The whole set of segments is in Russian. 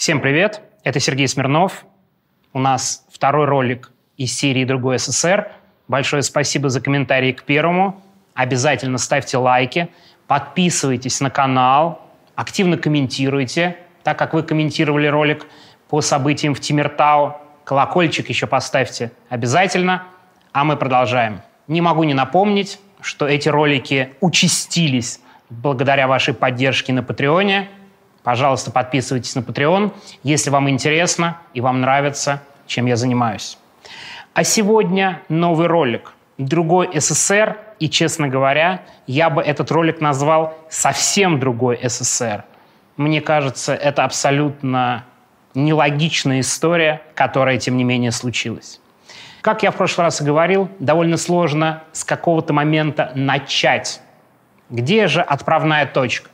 Всем привет, это Сергей Смирнов. У нас второй ролик из серии «Другой СССР». Большое спасибо за комментарии к первому. Обязательно ставьте лайки, подписывайтесь на канал, активно комментируйте, так как вы комментировали ролик по событиям в Тимиртау. Колокольчик еще поставьте обязательно. А мы продолжаем. Не могу не напомнить, что эти ролики участились благодаря вашей поддержке на Патреоне – Пожалуйста, подписывайтесь на Patreon, если вам интересно и вам нравится, чем я занимаюсь. А сегодня новый ролик «Другой СССР», и, честно говоря, я бы этот ролик назвал «Совсем другой СССР». Мне кажется, это абсолютно нелогичная история, которая, тем не менее, случилась. Как я в прошлый раз и говорил, довольно сложно с какого-то момента начать. Где же отправная точка?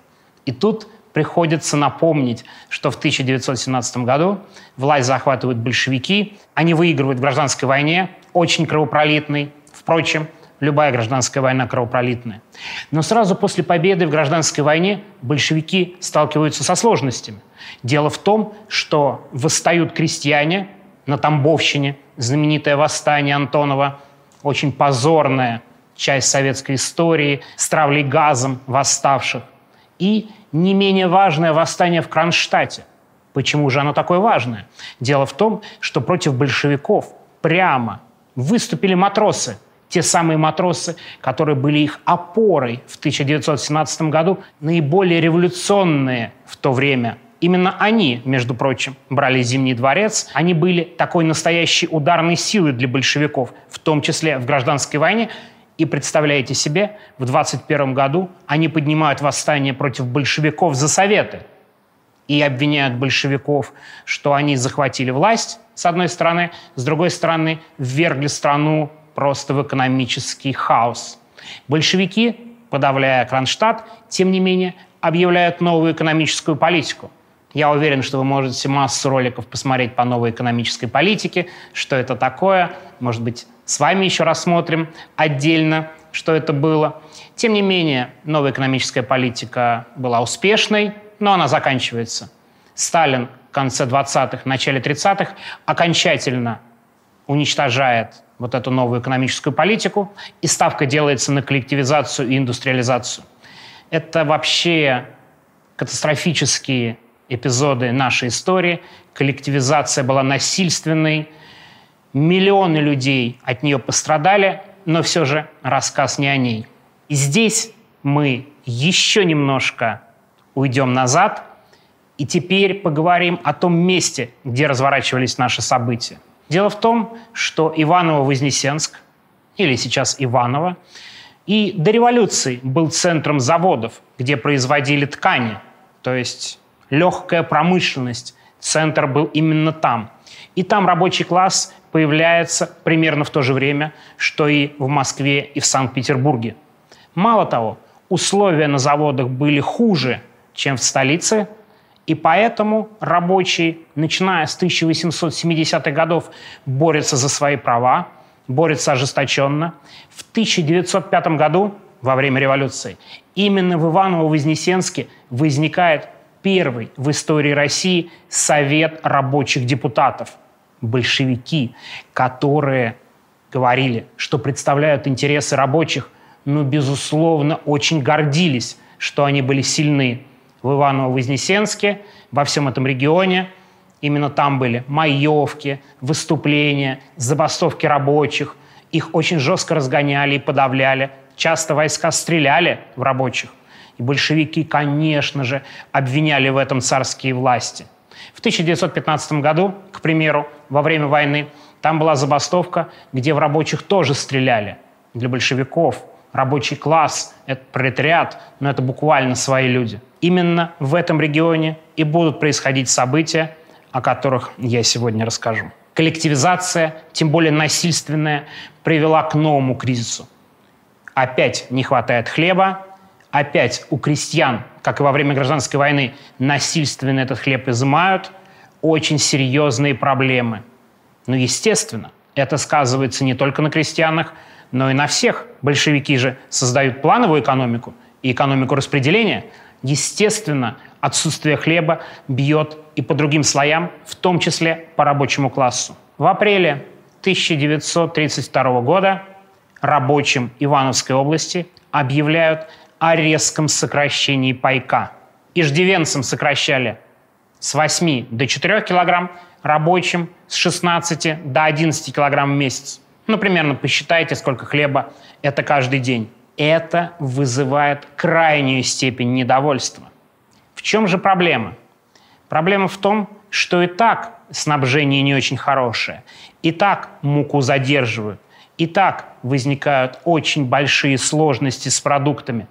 И тут приходится напомнить, что в 1917 году власть захватывают большевики, они выигрывают в гражданской войне, очень кровопролитной. Впрочем, любая гражданская война кровопролитная. Но сразу после победы в гражданской войне большевики сталкиваются со сложностями. Дело в том, что восстают крестьяне на Тамбовщине, знаменитое восстание Антонова, очень позорная часть советской истории, с травлей газом восставших. И не менее важное восстание в Кронштадте. Почему же оно такое важное? Дело в том, что против большевиков прямо выступили матросы, те самые матросы, которые были их опорой в 1917 году, наиболее революционные в то время. Именно они, между прочим, брали Зимний дворец. Они были такой настоящей ударной силой для большевиков, в том числе в гражданской войне, и представляете себе, в 21 году они поднимают восстание против большевиков за советы и обвиняют большевиков, что они захватили власть, с одной стороны, с другой стороны, ввергли страну просто в экономический хаос. Большевики, подавляя Кронштадт, тем не менее, объявляют новую экономическую политику. Я уверен, что вы можете массу роликов посмотреть по новой экономической политике, что это такое, может быть, с вами еще рассмотрим отдельно, что это было. Тем не менее, новая экономическая политика была успешной, но она заканчивается. Сталин в конце 20-х, начале 30-х окончательно уничтожает вот эту новую экономическую политику, и ставка делается на коллективизацию и индустриализацию. Это вообще катастрофические эпизоды нашей истории. Коллективизация была насильственной, Миллионы людей от нее пострадали, но все же рассказ не о ней. И здесь мы еще немножко уйдем назад и теперь поговорим о том месте, где разворачивались наши события. Дело в том, что Иваново-Вознесенск, или сейчас Иваново, и до революции был центром заводов, где производили ткани, то есть легкая промышленность. Центр был именно там. И там рабочий класс появляется примерно в то же время, что и в Москве и в Санкт-Петербурге. Мало того, условия на заводах были хуже, чем в столице, и поэтому рабочие, начиная с 1870-х годов, борются за свои права, борются ожесточенно. В 1905 году, во время революции, именно в Иваново-Вознесенске возникает первый в истории России Совет рабочих депутатов – большевики, которые говорили, что представляют интересы рабочих, но, безусловно, очень гордились, что они были сильны в Иваново-Вознесенске, во всем этом регионе. Именно там были маевки, выступления, забастовки рабочих. Их очень жестко разгоняли и подавляли. Часто войска стреляли в рабочих. И большевики, конечно же, обвиняли в этом царские власти – в 1915 году, к примеру, во время войны, там была забастовка, где в рабочих тоже стреляли. Для большевиков рабочий класс, это пролетариат, но это буквально свои люди. Именно в этом регионе и будут происходить события, о которых я сегодня расскажу. Коллективизация, тем более насильственная, привела к новому кризису. Опять не хватает хлеба, опять у крестьян, как и во время гражданской войны, насильственно этот хлеб изымают, очень серьезные проблемы. Но, естественно, это сказывается не только на крестьянах, но и на всех. Большевики же создают плановую экономику и экономику распределения. Естественно, отсутствие хлеба бьет и по другим слоям, в том числе по рабочему классу. В апреле 1932 года рабочим Ивановской области объявляют о резком сокращении пайка. Иждивенцам сокращали с 8 до 4 килограмм, рабочим с 16 до 11 килограмм в месяц. Ну, примерно посчитайте, сколько хлеба это каждый день. Это вызывает крайнюю степень недовольства. В чем же проблема? Проблема в том, что и так снабжение не очень хорошее, и так муку задерживают, и так возникают очень большие сложности с продуктами.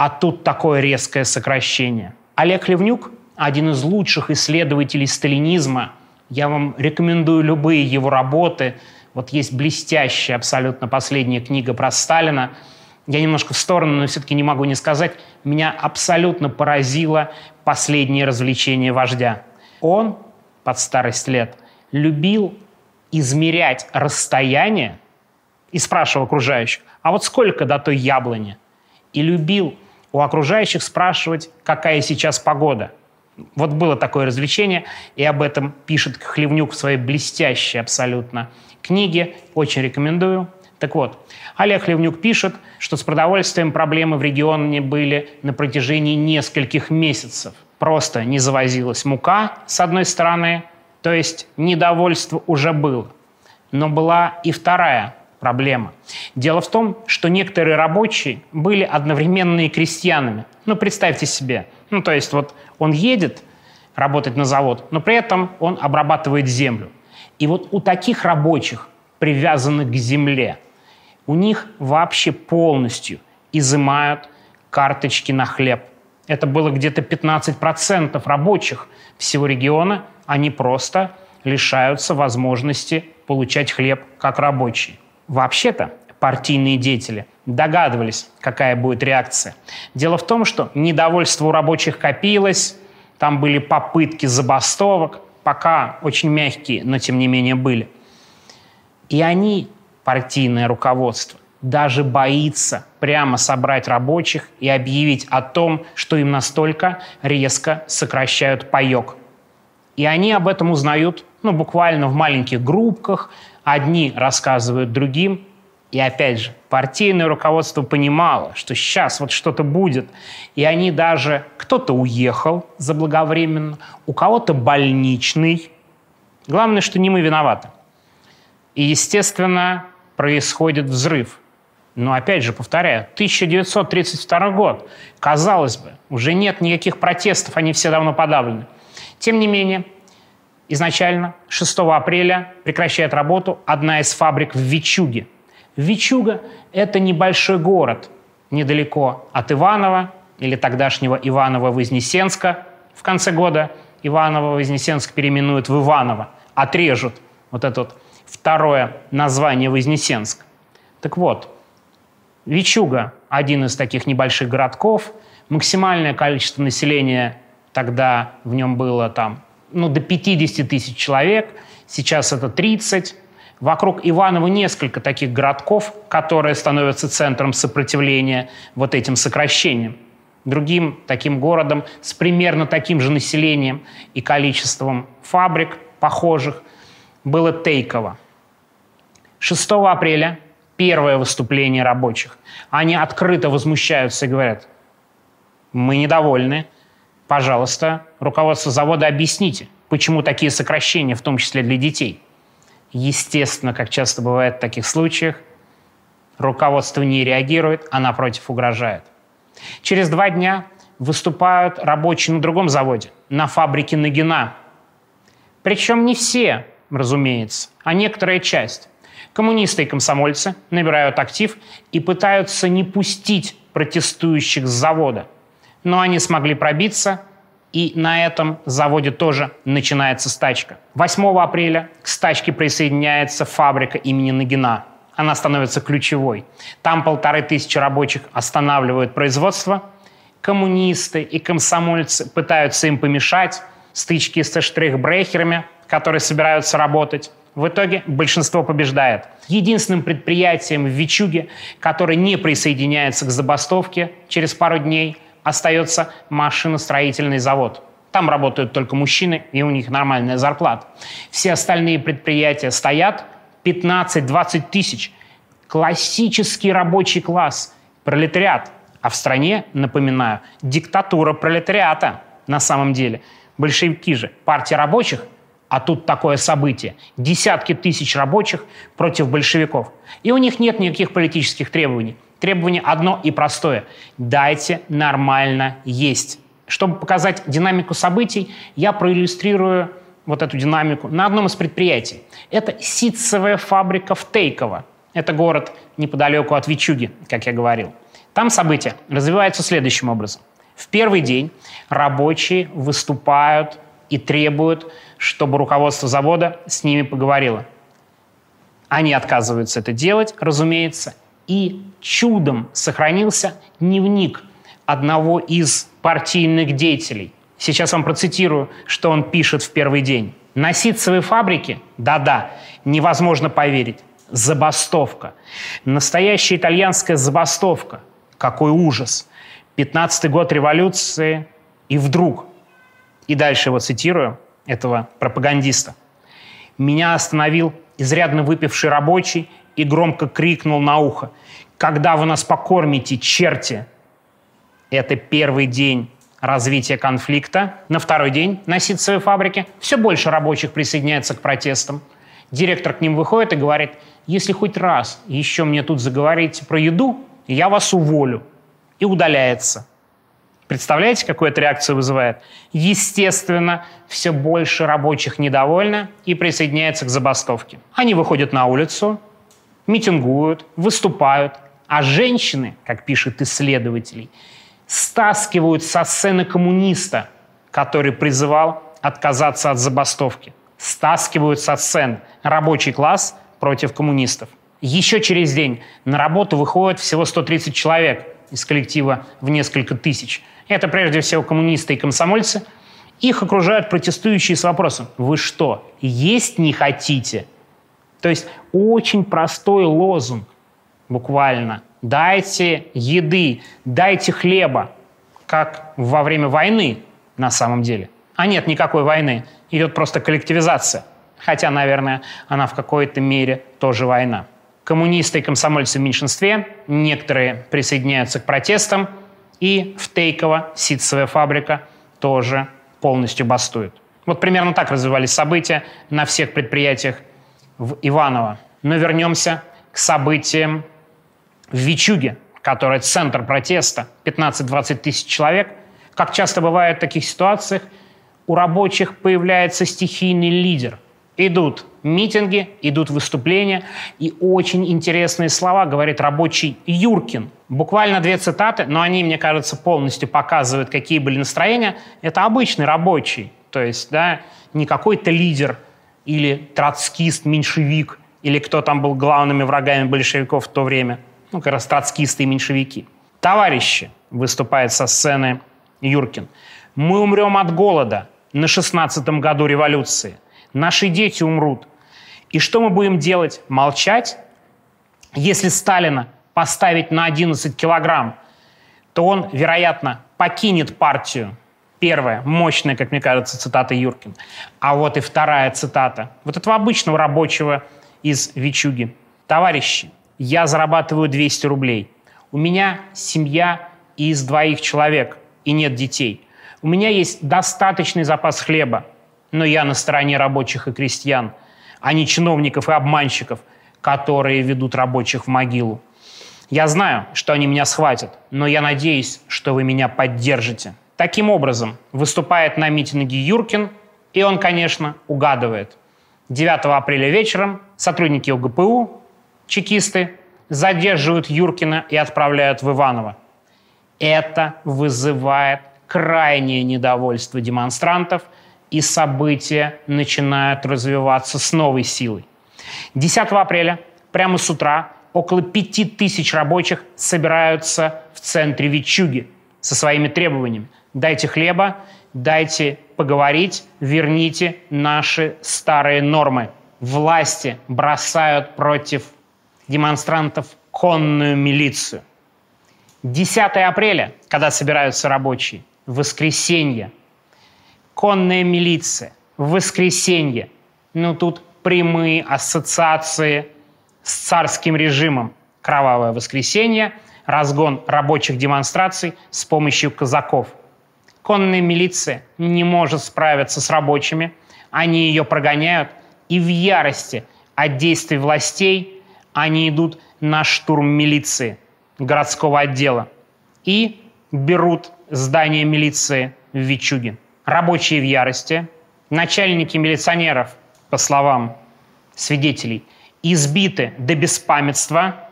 А тут такое резкое сокращение. Олег Левнюк, один из лучших исследователей сталинизма, я вам рекомендую любые его работы. Вот есть блестящая абсолютно последняя книга про Сталина. Я немножко в сторону, но все-таки не могу не сказать. Меня абсолютно поразило последнее развлечение вождя. Он под старость лет любил измерять расстояние и спрашивал окружающих, а вот сколько до той яблони? И любил у окружающих спрашивать, какая сейчас погода. Вот было такое развлечение, и об этом пишет Хлевнюк в своей блестящей абсолютно книге. Очень рекомендую. Так вот, Олег Хлевнюк пишет, что с продовольствием проблемы в регионе были на протяжении нескольких месяцев. Просто не завозилась мука, с одной стороны, то есть недовольство уже было. Но была и вторая проблема. Дело в том, что некоторые рабочие были одновременно и крестьянами. Ну, представьте себе. Ну, то есть вот он едет работать на завод, но при этом он обрабатывает землю. И вот у таких рабочих, привязанных к земле, у них вообще полностью изымают карточки на хлеб. Это было где-то 15% рабочих всего региона. Они просто лишаются возможности получать хлеб как рабочие. Вообще-то партийные деятели догадывались, какая будет реакция. Дело в том, что недовольство у рабочих копилось, там были попытки забастовок, пока очень мягкие, но тем не менее были. И они, партийное руководство, даже боится прямо собрать рабочих и объявить о том, что им настолько резко сокращают паек. И они об этом узнают ну, буквально в маленьких группках, Одни рассказывают другим, и опять же, партийное руководство понимало, что сейчас вот что-то будет. И они даже... Кто-то уехал заблаговременно, у кого-то больничный. Главное, что не мы виноваты. И, естественно, происходит взрыв. Но опять же, повторяю, 1932 год. Казалось бы, уже нет никаких протестов, они все давно подавлены. Тем не менее, изначально 6 апреля прекращает работу одна из фабрик в Вичуге. Вичуга – это небольшой город недалеко от Иванова или тогдашнего Иваново-Вознесенска. В конце года Иваново-Вознесенск переименуют в Иваново, отрежут вот это вот второе название Вознесенск. Так вот, Вичуга – один из таких небольших городков. Максимальное количество населения тогда в нем было там ну, до 50 тысяч человек, сейчас это 30. Вокруг Иванова несколько таких городков, которые становятся центром сопротивления вот этим сокращениям. Другим таким городом с примерно таким же населением и количеством фабрик похожих было Тейково. 6 апреля первое выступление рабочих. Они открыто возмущаются и говорят, мы недовольны, пожалуйста, руководство завода, объясните, почему такие сокращения, в том числе для детей. Естественно, как часто бывает в таких случаях, руководство не реагирует, а напротив угрожает. Через два дня выступают рабочие на другом заводе, на фабрике Нагина. Причем не все, разумеется, а некоторая часть. Коммунисты и комсомольцы набирают актив и пытаются не пустить протестующих с завода – но они смогли пробиться, и на этом заводе тоже начинается стачка. 8 апреля к стачке присоединяется фабрика имени Нагина. Она становится ключевой. Там полторы тысячи рабочих останавливают производство. Коммунисты и комсомольцы пытаются им помешать. Стычки со штрихбрехерами, которые собираются работать. В итоге большинство побеждает. Единственным предприятием в Вичуге, которое не присоединяется к забастовке через пару дней – остается машиностроительный завод. Там работают только мужчины, и у них нормальная зарплата. Все остальные предприятия стоят, 15-20 тысяч. Классический рабочий класс, пролетариат. А в стране, напоминаю, диктатура пролетариата на самом деле. Большевики же, партия рабочих – а тут такое событие. Десятки тысяч рабочих против большевиков. И у них нет никаких политических требований. Требование одно и простое. Дайте нормально есть. Чтобы показать динамику событий, я проиллюстрирую вот эту динамику на одном из предприятий. Это ситцевая фабрика в Тейково. Это город неподалеку от Вичуги, как я говорил. Там события развиваются следующим образом. В первый день рабочие выступают и требуют, чтобы руководство завода с ними поговорило. Они отказываются это делать, разумеется, и чудом сохранился дневник одного из партийных деятелей. Сейчас вам процитирую, что он пишет в первый день. На ситцевой фабрике, да-да, невозможно поверить, забастовка. Настоящая итальянская забастовка. Какой ужас. 15-й год революции, и вдруг и дальше его цитирую, этого пропагандиста. «Меня остановил изрядно выпивший рабочий и громко крикнул на ухо. «Когда вы нас покормите, черти?» Это первый день развития конфликта. На второй день на ситцевой фабрике все больше рабочих присоединяется к протестам. Директор к ним выходит и говорит, если хоть раз еще мне тут заговорите про еду, я вас уволю. И удаляется. Представляете, какую это реакцию вызывает? Естественно, все больше рабочих недовольны и присоединяются к забастовке. Они выходят на улицу, митингуют, выступают, а женщины, как пишет исследователей, стаскивают со сцены коммуниста, который призывал отказаться от забастовки. Стаскивают со сцены рабочий класс против коммунистов. Еще через день на работу выходит всего 130 человек из коллектива в несколько тысяч – это прежде всего коммунисты и комсомольцы. Их окружают протестующие с вопросом «Вы что, есть не хотите?» То есть очень простой лозунг, буквально. Дайте еды, дайте хлеба, как во время войны на самом деле. А нет никакой войны, идет просто коллективизация. Хотя, наверное, она в какой-то мере тоже война. Коммунисты и комсомольцы в меньшинстве, некоторые присоединяются к протестам – и в Тейково ситцевая фабрика тоже полностью бастует. Вот примерно так развивались события на всех предприятиях в Иваново. Но вернемся к событиям в Вичуге, который центр протеста, 15-20 тысяч человек. Как часто бывает в таких ситуациях, у рабочих появляется стихийный лидер. Идут митинги, идут выступления, и очень интересные слова говорит рабочий Юркин. Буквально две цитаты, но они, мне кажется, полностью показывают, какие были настроения. Это обычный рабочий, то есть да, не какой-то лидер или троцкист, меньшевик, или кто там был главными врагами большевиков в то время. Ну, как раз троцкисты и меньшевики. «Товарищи», выступает со сцены Юркин, «мы умрем от голода на 16-м году революции. Наши дети умрут. И что мы будем делать? Молчать? Если Сталина поставить на 11 килограмм, то он, вероятно, покинет партию. Первая, мощная, как мне кажется, цитата Юркин. А вот и вторая цитата. Вот этого обычного рабочего из Вичуги. «Товарищи, я зарабатываю 200 рублей. У меня семья из двоих человек и нет детей. У меня есть достаточный запас хлеба, но я на стороне рабочих и крестьян – а не чиновников и обманщиков, которые ведут рабочих в могилу. Я знаю, что они меня схватят, но я надеюсь, что вы меня поддержите. Таким образом, выступает на митинге Юркин, и он, конечно, угадывает. 9 апреля вечером сотрудники ОГПУ, чекисты, задерживают Юркина и отправляют в Иваново. Это вызывает крайнее недовольство демонстрантов – и события начинают развиваться с новой силой. 10 апреля, прямо с утра, около пяти тысяч рабочих собираются в центре Вичуги со своими требованиями. Дайте хлеба, дайте поговорить, верните наши старые нормы. Власти бросают против демонстрантов конную милицию. 10 апреля, когда собираются рабочие, воскресенье. Конная милиция, воскресенье. Ну, тут прямые ассоциации с царским режимом. Кровавое воскресенье, разгон рабочих демонстраций с помощью казаков. Конная милиция не может справиться с рабочими, они ее прогоняют, и в ярости от действий властей они идут на штурм милиции, городского отдела, и берут здание милиции в Вичуге. Рабочие в ярости, начальники милиционеров, по словам свидетелей, избиты до беспамятства,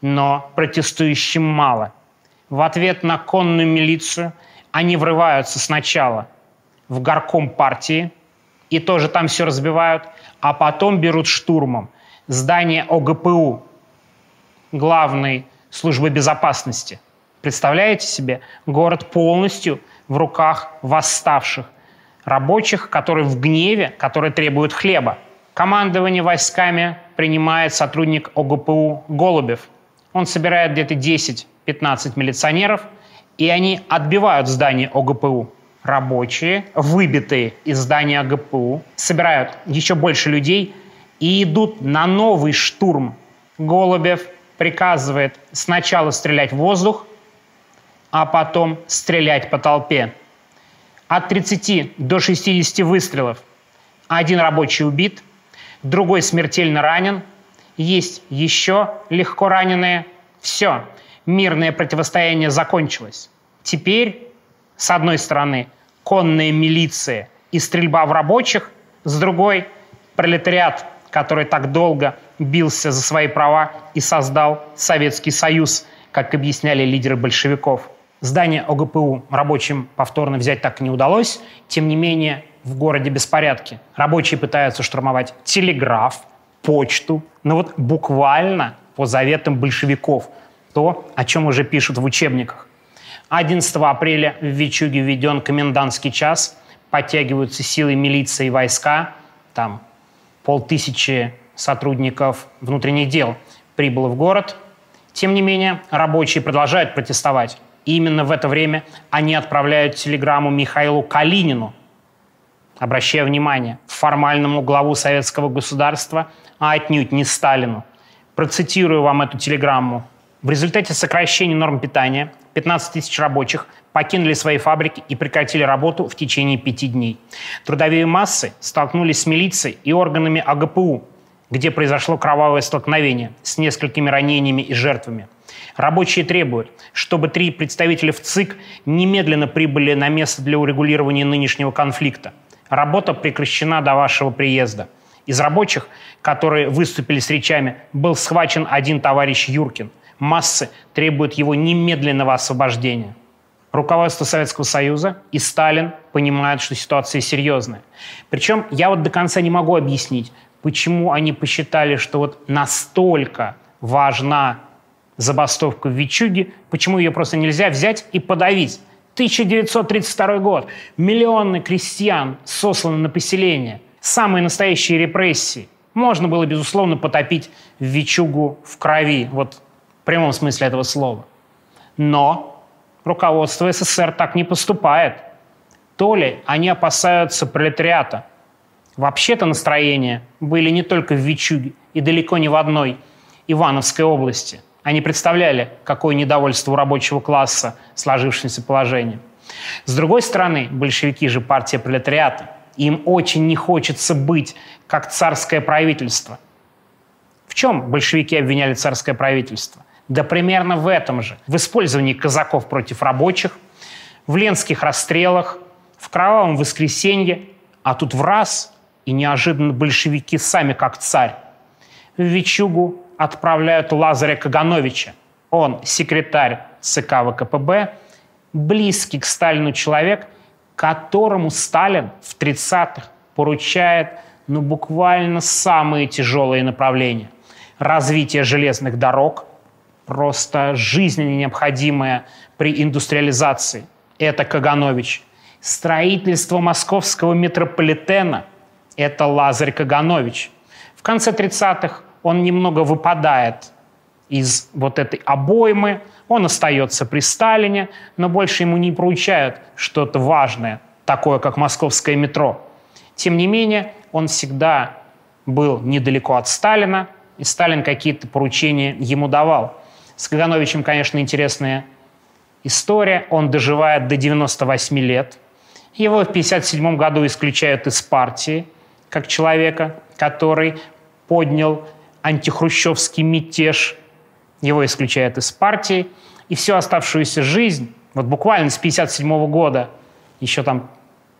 но протестующим мало. В ответ на конную милицию они врываются сначала в горком партии и тоже там все разбивают, а потом берут штурмом здание ОГПУ, главной службы безопасности. Представляете себе? Город полностью в руках восставших рабочих, которые в гневе, которые требуют хлеба. Командование войсками принимает сотрудник ОГПУ Голубев. Он собирает где-то 10-15 милиционеров, и они отбивают здание ОГПУ. Рабочие, выбитые из здания ОГПУ, собирают еще больше людей и идут на новый штурм. Голубев приказывает сначала стрелять в воздух, а потом стрелять по толпе. От 30 до 60 выстрелов. Один рабочий убит, другой смертельно ранен, есть еще легко раненые. Все, мирное противостояние закончилось. Теперь, с одной стороны, конная милиция и стрельба в рабочих, с другой – пролетариат, который так долго бился за свои права и создал Советский Союз, как объясняли лидеры большевиков. Здание ОГПУ рабочим повторно взять так и не удалось. Тем не менее, в городе беспорядки. Рабочие пытаются штурмовать телеграф, почту. Но вот буквально по заветам большевиков. То, о чем уже пишут в учебниках. 11 апреля в Вичуге введен комендантский час. Подтягиваются силы милиции и войска. Там полтысячи сотрудников внутренних дел прибыло в город. Тем не менее, рабочие продолжают протестовать. И именно в это время они отправляют телеграмму Михаилу Калинину, обращая внимание, формальному главу советского государства, а отнюдь не Сталину. Процитирую вам эту телеграмму. В результате сокращения норм питания 15 тысяч рабочих покинули свои фабрики и прекратили работу в течение пяти дней. Трудовые массы столкнулись с милицией и органами АГПУ, где произошло кровавое столкновение с несколькими ранениями и жертвами. Рабочие требуют, чтобы три представителя в ЦИК немедленно прибыли на место для урегулирования нынешнего конфликта. Работа прекращена до вашего приезда. Из рабочих, которые выступили с речами, был схвачен один товарищ Юркин. Массы требуют его немедленного освобождения. Руководство Советского Союза и Сталин понимают, что ситуация серьезная. Причем я вот до конца не могу объяснить, почему они посчитали, что вот настолько важна забастовка в Вичуге, почему ее просто нельзя взять и подавить. 1932 год. Миллионы крестьян сосланы на поселение. Самые настоящие репрессии. Можно было, безусловно, потопить Вичугу в крови, вот прямом смысле этого слова. Но руководство СССР так не поступает. То ли они опасаются пролетариата. Вообще-то настроения были не только в Вичуге и далеко не в одной Ивановской области. Они представляли, какое недовольство у рабочего класса сложившимся положением. С другой стороны, большевики же партия пролетариата. Им очень не хочется быть как царское правительство. В чем большевики обвиняли царское правительство? Да примерно в этом же. В использовании казаков против рабочих, в ленских расстрелах, в кровавом воскресенье, а тут в раз и неожиданно большевики сами как царь. В Вичугу отправляют Лазаря Кагановича. Он секретарь ЦК ВКПБ, близкий к Сталину человек, которому Сталин в 30-х поручает ну, буквально самые тяжелые направления. Развитие железных дорог, просто жизненно необходимое при индустриализации. Это Каганович. Строительство московского метрополитена – это Лазарь Каганович. В конце 30-х он немного выпадает из вот этой обоймы, Он остается при Сталине, но больше ему не поручают что-то важное, такое как московское метро. Тем не менее, он всегда был недалеко от Сталина, и Сталин какие-то поручения ему давал. С Кагановичем, конечно, интересная история. Он доживает до 98 лет. Его в 1957 году исключают из партии, как человека, который поднял антихрущевский мятеж. Его исключают из партии. И всю оставшуюся жизнь, вот буквально с 1957 года, еще там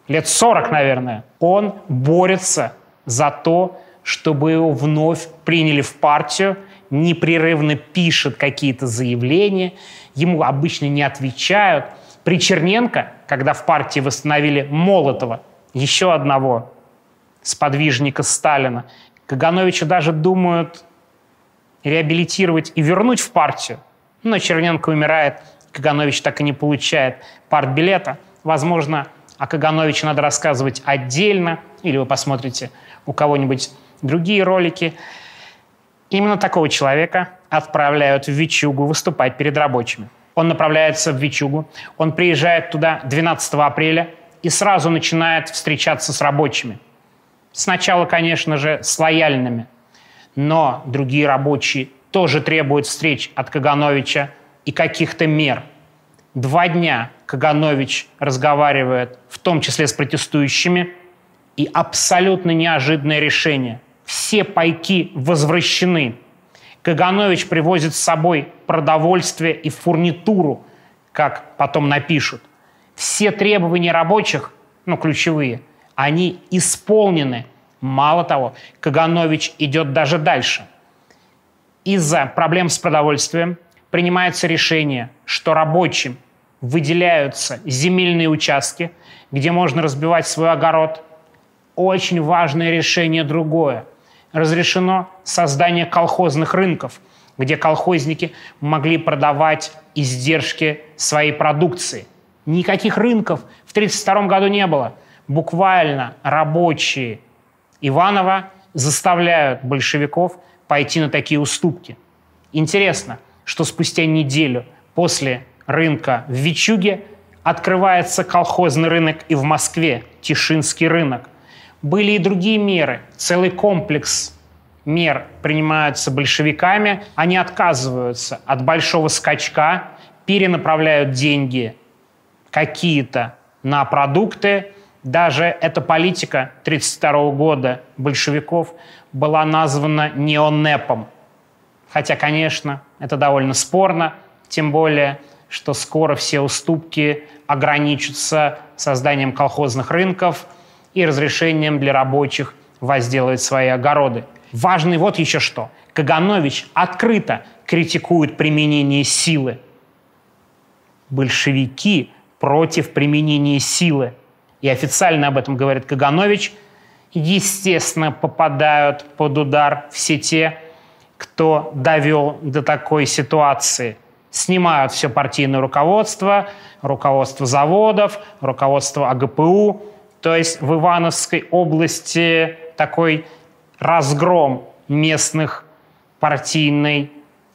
лет 40, наверное, он борется за то, чтобы его вновь приняли в партию, непрерывно пишет какие-то заявления, ему обычно не отвечают. При Черненко, когда в партии восстановили Молотова, еще одного сподвижника Сталина, Кагановича даже думают реабилитировать и вернуть в партию. Но Черненко умирает, Каганович так и не получает партбилета. Возможно, о Кагановиче надо рассказывать отдельно, или вы посмотрите у кого-нибудь другие ролики. Именно такого человека отправляют в Вичугу выступать перед рабочими. Он направляется в Вичугу, он приезжает туда 12 апреля и сразу начинает встречаться с рабочими. Сначала, конечно же, с лояльными, но другие рабочие тоже требуют встреч от Кагановича и каких-то мер. Два дня Каганович разговаривает, в том числе с протестующими, и абсолютно неожиданное решение. Все пайки возвращены. Каганович привозит с собой продовольствие и фурнитуру, как потом напишут. Все требования рабочих, ну, ключевые, они исполнены. Мало того, Каганович идет даже дальше. Из-за проблем с продовольствием принимается решение, что рабочим выделяются земельные участки, где можно разбивать свой огород, очень важное решение другое. Разрешено создание колхозных рынков, где колхозники могли продавать издержки своей продукции. Никаких рынков в 1932 году не было. Буквально рабочие Иванова заставляют большевиков пойти на такие уступки. Интересно, что спустя неделю после рынка в Вичуге открывается колхозный рынок и в Москве, Тишинский рынок. Были и другие меры, целый комплекс мер принимаются большевиками. Они отказываются от большого скачка, перенаправляют деньги какие-то на продукты. Даже эта политика 1932 года большевиков была названа неонепом. Хотя, конечно, это довольно спорно, тем более, что скоро все уступки ограничатся созданием колхозных рынков – и разрешением для рабочих возделывать свои огороды. Важный вот еще что. Каганович открыто критикует применение силы. Большевики против применения силы. И официально об этом говорит Каганович. Естественно, попадают под удар все те, кто довел до такой ситуации. Снимают все партийное руководство, руководство заводов, руководство АГПУ, то есть в Ивановской области такой разгром местных партийной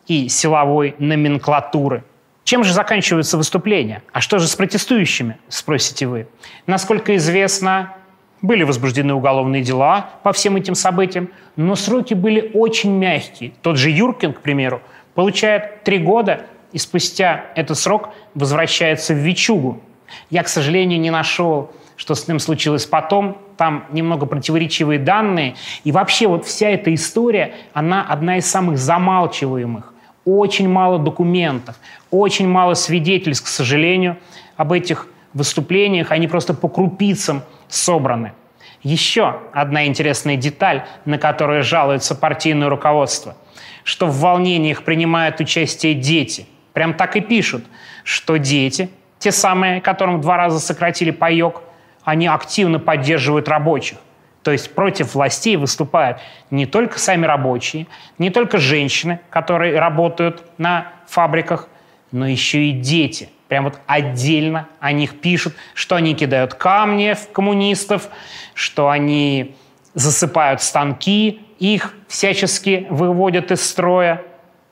и силовой номенклатуры. Чем же заканчиваются выступления? А что же с протестующими, спросите вы? Насколько известно, были возбуждены уголовные дела по всем этим событиям, но сроки были очень мягкие. Тот же Юркин, к примеру, получает три года и спустя этот срок возвращается в Вичугу. Я, к сожалению, не нашел что с ним случилось потом, там немного противоречивые данные. И вообще вот вся эта история, она одна из самых замалчиваемых. Очень мало документов, очень мало свидетельств, к сожалению, об этих выступлениях. Они просто по крупицам собраны. Еще одна интересная деталь, на которую жалуется партийное руководство, что в волнениях принимают участие дети. Прям так и пишут, что дети, те самые, которым два раза сократили паек, они активно поддерживают рабочих. То есть против властей выступают не только сами рабочие, не только женщины, которые работают на фабриках, но еще и дети. Прям вот отдельно о них пишут, что они кидают камни в коммунистов, что они засыпают станки, их всячески выводят из строя.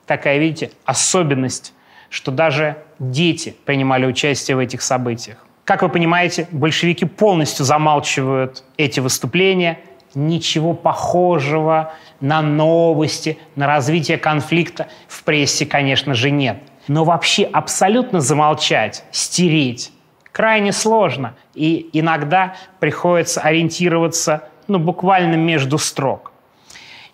Такая, видите, особенность что даже дети принимали участие в этих событиях. Как вы понимаете, большевики полностью замалчивают эти выступления. Ничего похожего на новости, на развитие конфликта в прессе, конечно же, нет. Но вообще абсолютно замолчать, стереть крайне сложно. И иногда приходится ориентироваться ну, буквально между строк.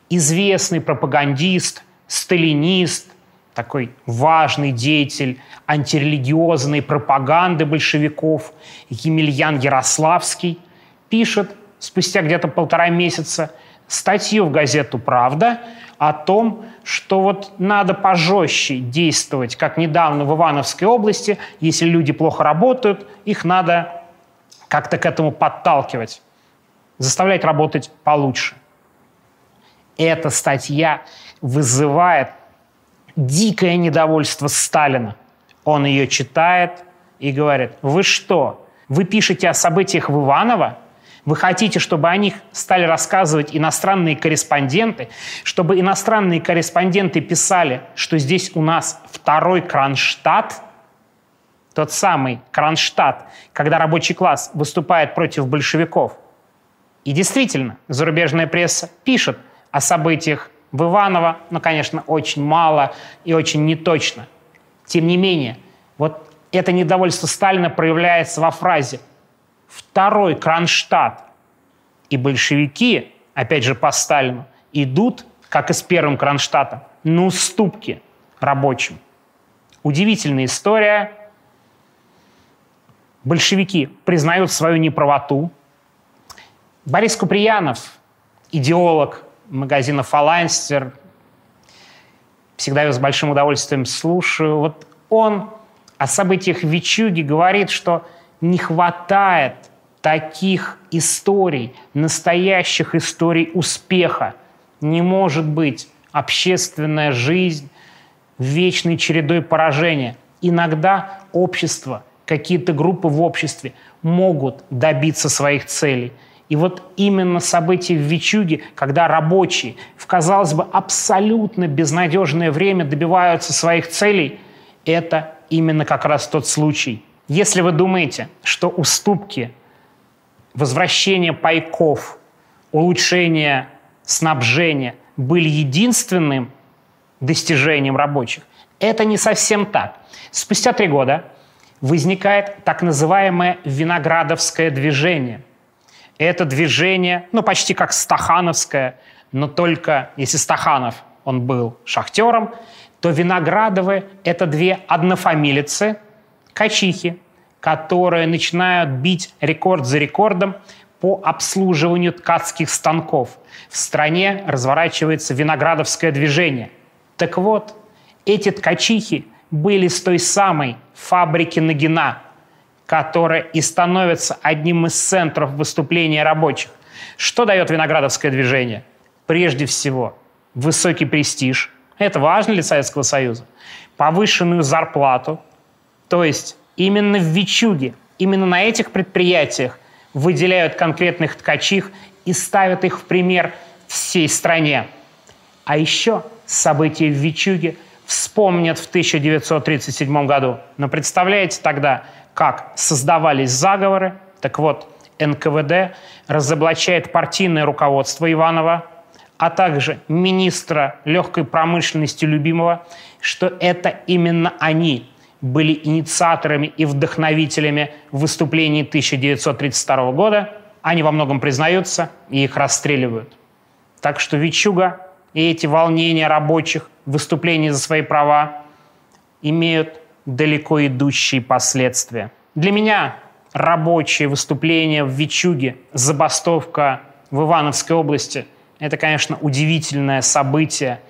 Известный пропагандист, сталинист, такой важный деятель антирелигиозной пропаганды большевиков Емельян Ярославский пишет спустя где-то полтора месяца статью в газету «Правда» о том, что вот надо пожестче действовать, как недавно в Ивановской области, если люди плохо работают, их надо как-то к этому подталкивать, заставлять работать получше. Эта статья вызывает дикое недовольство Сталина. Он ее читает и говорит, вы что, вы пишете о событиях в Иваново? Вы хотите, чтобы о них стали рассказывать иностранные корреспонденты, чтобы иностранные корреспонденты писали, что здесь у нас второй Кронштадт, тот самый Кронштадт, когда рабочий класс выступает против большевиков. И действительно, зарубежная пресса пишет о событиях в Иваново, но, конечно, очень мало и очень неточно. Тем не менее, вот это недовольство Сталина проявляется во фразе второй Кронштадт и большевики, опять же по Сталину, идут, как и с первым Кронштадтом, на уступки рабочим. Удивительная история. Большевики признают свою неправоту. Борис Куприянов, идеолог магазина «Фаланстер», всегда его с большим удовольствием слушаю. Вот он о событиях в Вичуге говорит, что не хватает таких историй, настоящих историй успеха. Не может быть общественная жизнь вечной чередой поражения. Иногда общество, какие-то группы в обществе могут добиться своих целей. И вот именно события в Вичуге, когда рабочие в, казалось бы, абсолютно безнадежное время добиваются своих целей, это именно как раз тот случай – если вы думаете, что уступки, возвращение пайков, улучшение снабжения были единственным достижением рабочих, это не совсем так. Спустя три года возникает так называемое виноградовское движение. Это движение, ну, почти как стахановское, но только если Стаханов, он был шахтером, то Виноградовы – это две однофамилицы – качихи, которые начинают бить рекорд за рекордом по обслуживанию ткацких станков. В стране разворачивается виноградовское движение. Так вот, эти ткачихи были с той самой фабрики Нагина, которая и становится одним из центров выступления рабочих. Что дает виноградовское движение? Прежде всего, высокий престиж. Это важно для Советского Союза. Повышенную зарплату, то есть именно в Вичуге, именно на этих предприятиях выделяют конкретных ткачих и ставят их в пример всей стране. А еще события в Вичуге вспомнят в 1937 году. Но представляете тогда, как создавались заговоры? Так вот, НКВД разоблачает партийное руководство Иванова, а также министра легкой промышленности Любимого, что это именно они были инициаторами и вдохновителями выступлений 1932 года, они во многом признаются и их расстреливают. Так что Вичуга и эти волнения рабочих, выступления за свои права имеют далеко идущие последствия. Для меня рабочие выступления в Вичуге, забастовка в Ивановской области – это, конечно, удивительное событие.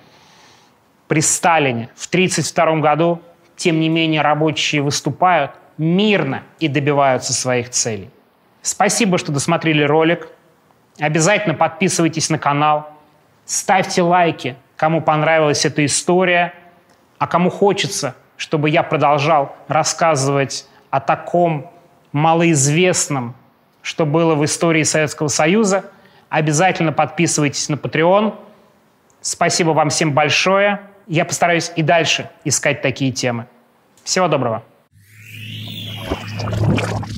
При Сталине в 1932 году тем не менее рабочие выступают мирно и добиваются своих целей. Спасибо, что досмотрели ролик. Обязательно подписывайтесь на канал, ставьте лайки, кому понравилась эта история, а кому хочется, чтобы я продолжал рассказывать о таком малоизвестном, что было в истории Советского Союза. Обязательно подписывайтесь на Patreon. Спасибо вам всем большое. Я постараюсь и дальше искать такие темы. Всего доброго. Thank you.